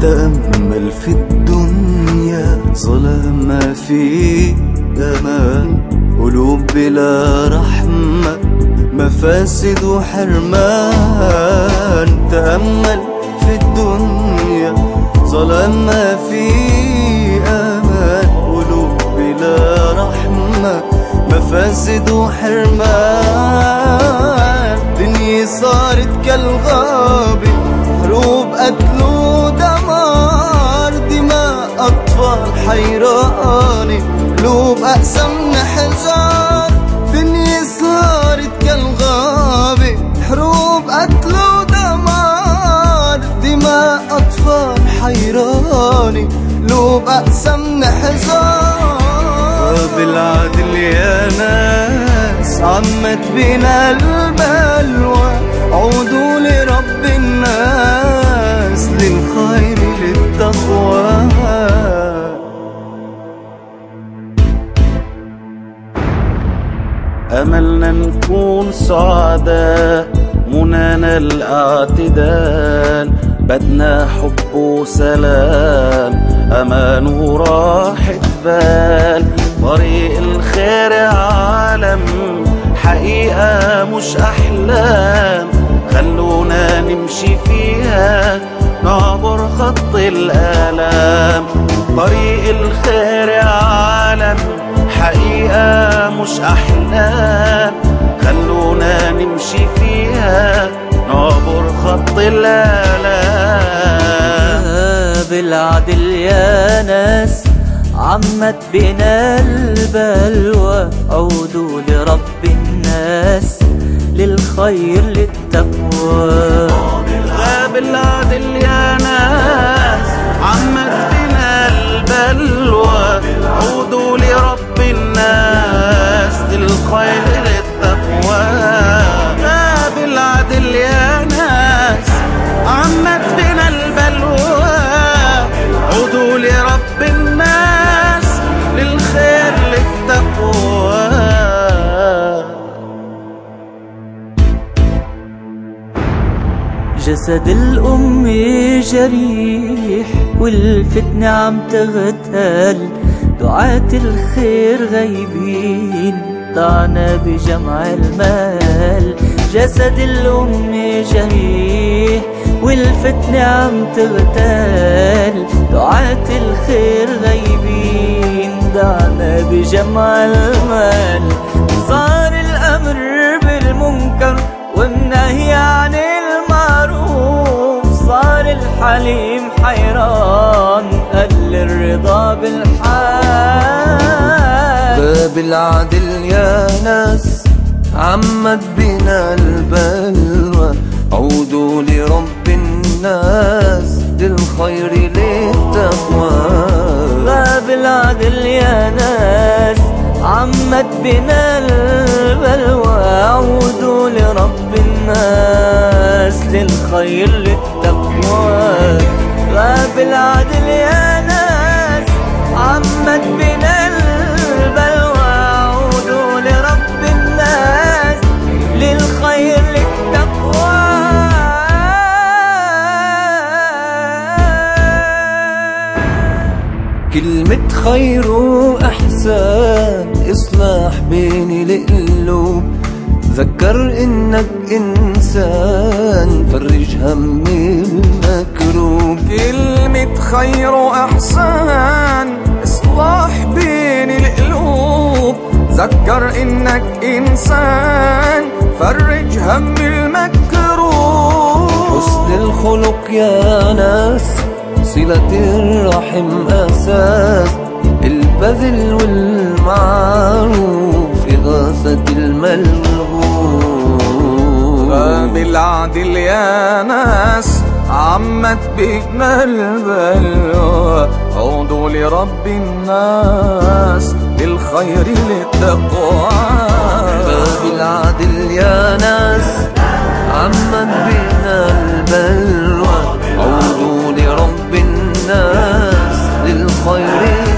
تأمل في الدنيا ظلام في أمان. قلوب بلا رحمة مفاسد وحرمان تأمل في الدنيا ظلام في أقسم من حجار دنيا صارت كالغابة حروب قتل ودمار دماء أطفال حيرانة قلوب أقسم من حجار بالعدل يا ناس عمت بنا البلوى عودوا لرب أملنا نكون سعداء منانا الأعتدال. بدنا حب وسلام أمان وراحة بال طريق الخير عالم حقيقة مش أحلام. خلونا نمشي فيها نعبر خط الآلام. طريق الخير عالم حقيقة مش أحلام خلونا نمشي فيها نعبر خط الآلام بالعدل يا ناس عمت بنا البلوى. عودوا لرب الناس للخير للتقوى. بالعدل يا ناس عمت بنا البلوى. عودوا لرب للخير للتقوى. بالعدل يا ناس عمت بنا البلوى. عودوا لرب الناس للخير للتقوى. جسد الأم جريح والفتنة عم تغتال. دعاة الخير غايبين. ضعنا بجمع المال. جسد الأم جريح والفتنة عم تغتال دعاة الخير غايبين دعنا بجمع المال. صار الأمر بالمنكر والنهي عن المعروف. صار الحليم حيران بالحال باب العدل يا ناس عمت بنا البلوى. عودوا لرب الناس للخير للتقوى. باب العدل يا ناس عمت بنا البلوى. عودوا لرب الناس للخير للتقوى. باب العدل يا ناس عمت بنا خير وإحسان إصلاح بين القلوب ذكر إنك إنسان. فرج هم المكروب. كلمة خير وإحسان إصلاح بين القلوب ذكر إنك إنسان. فرج هم المكروب. حسن الخلق يا ناس. صلة الرحم أساس. البذل والمعروف إغاثة الملهوف بالعدل يا ناس عمت بينا البلوى. عودوا لرب الناس للخير للتقوى. باب العدل يا ناس عمت بنا البلوى. عودوا لرب الناس للخير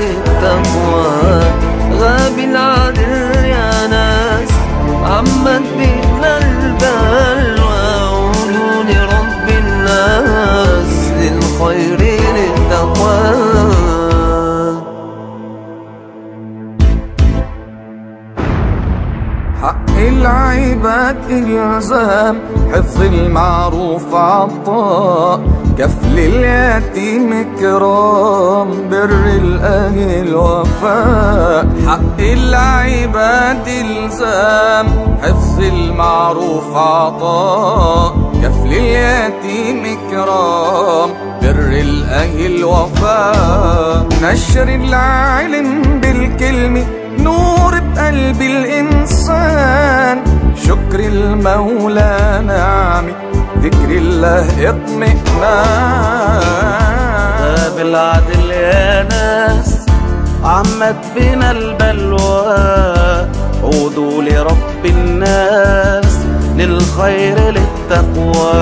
العباد إلزام حفظ المعروف عطاء كفل اليتيم كرام بر الأهل وفاء. حق العباد إلزام حفظ المعروف عطاء كفل اليتيم كرام بر الأهل وفاء. نشر العلم بالكلمة نور بقلب الإنسان. شكر المولى نعمي ذكر الله اطمئنان. بالعدل يا ناس عمت بنا البلوى. عودوا لرب الناس للخير للتقوى.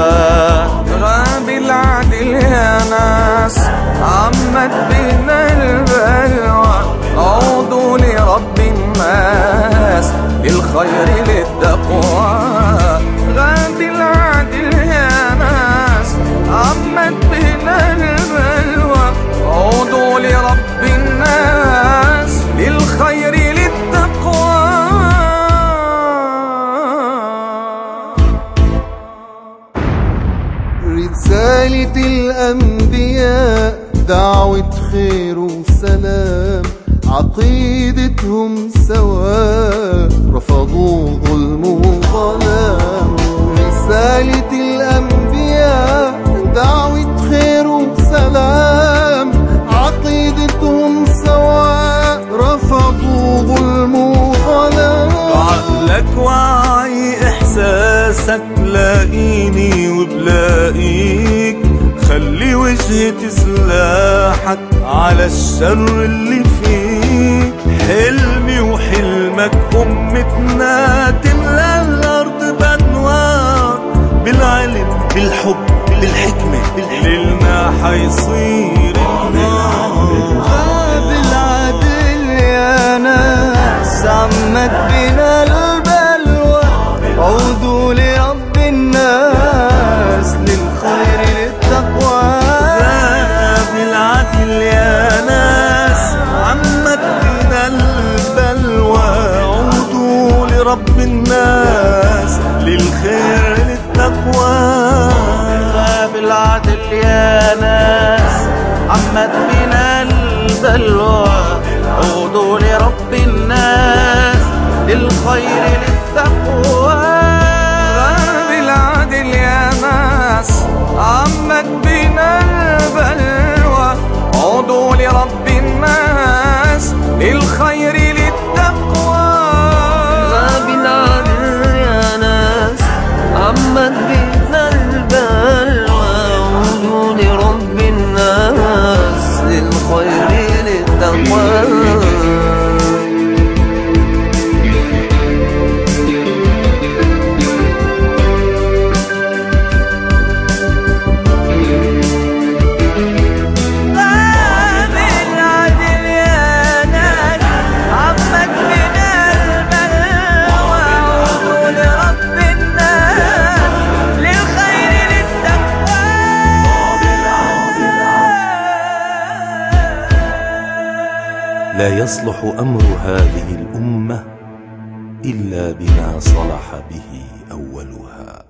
غاب العدل يا ناس عمت بنا البلوى. للخير للتقوى غاب العدل يا ناس عمت بنا البلوى. عودوا لرب الناس للخير للتقوى. رسالة الأنبياء دعوة خير وسلام. عقيدتهم سواء رفضوا ظلم وظلام. رسالة الأنبياء دعوة خير وسلام. عقيدتهم سواء رفضوا ظلم وظلام. عقلك وعي إحساسك لاقيني وبلاقيك. خلي وجهة سلاحك على الشر اللي فيك. حلمي وحلمك أمتنا تملى الأرض بأنوار بالعلم بالحب بالحكمة ليلنا حيصير لرب الناس للخير للتقوى. بالعدل يا ناس عمت بنا البلوى عودوا لرب الناس للخير لا يصلح أمر هذه الأمة إلا بما صلح به أولها.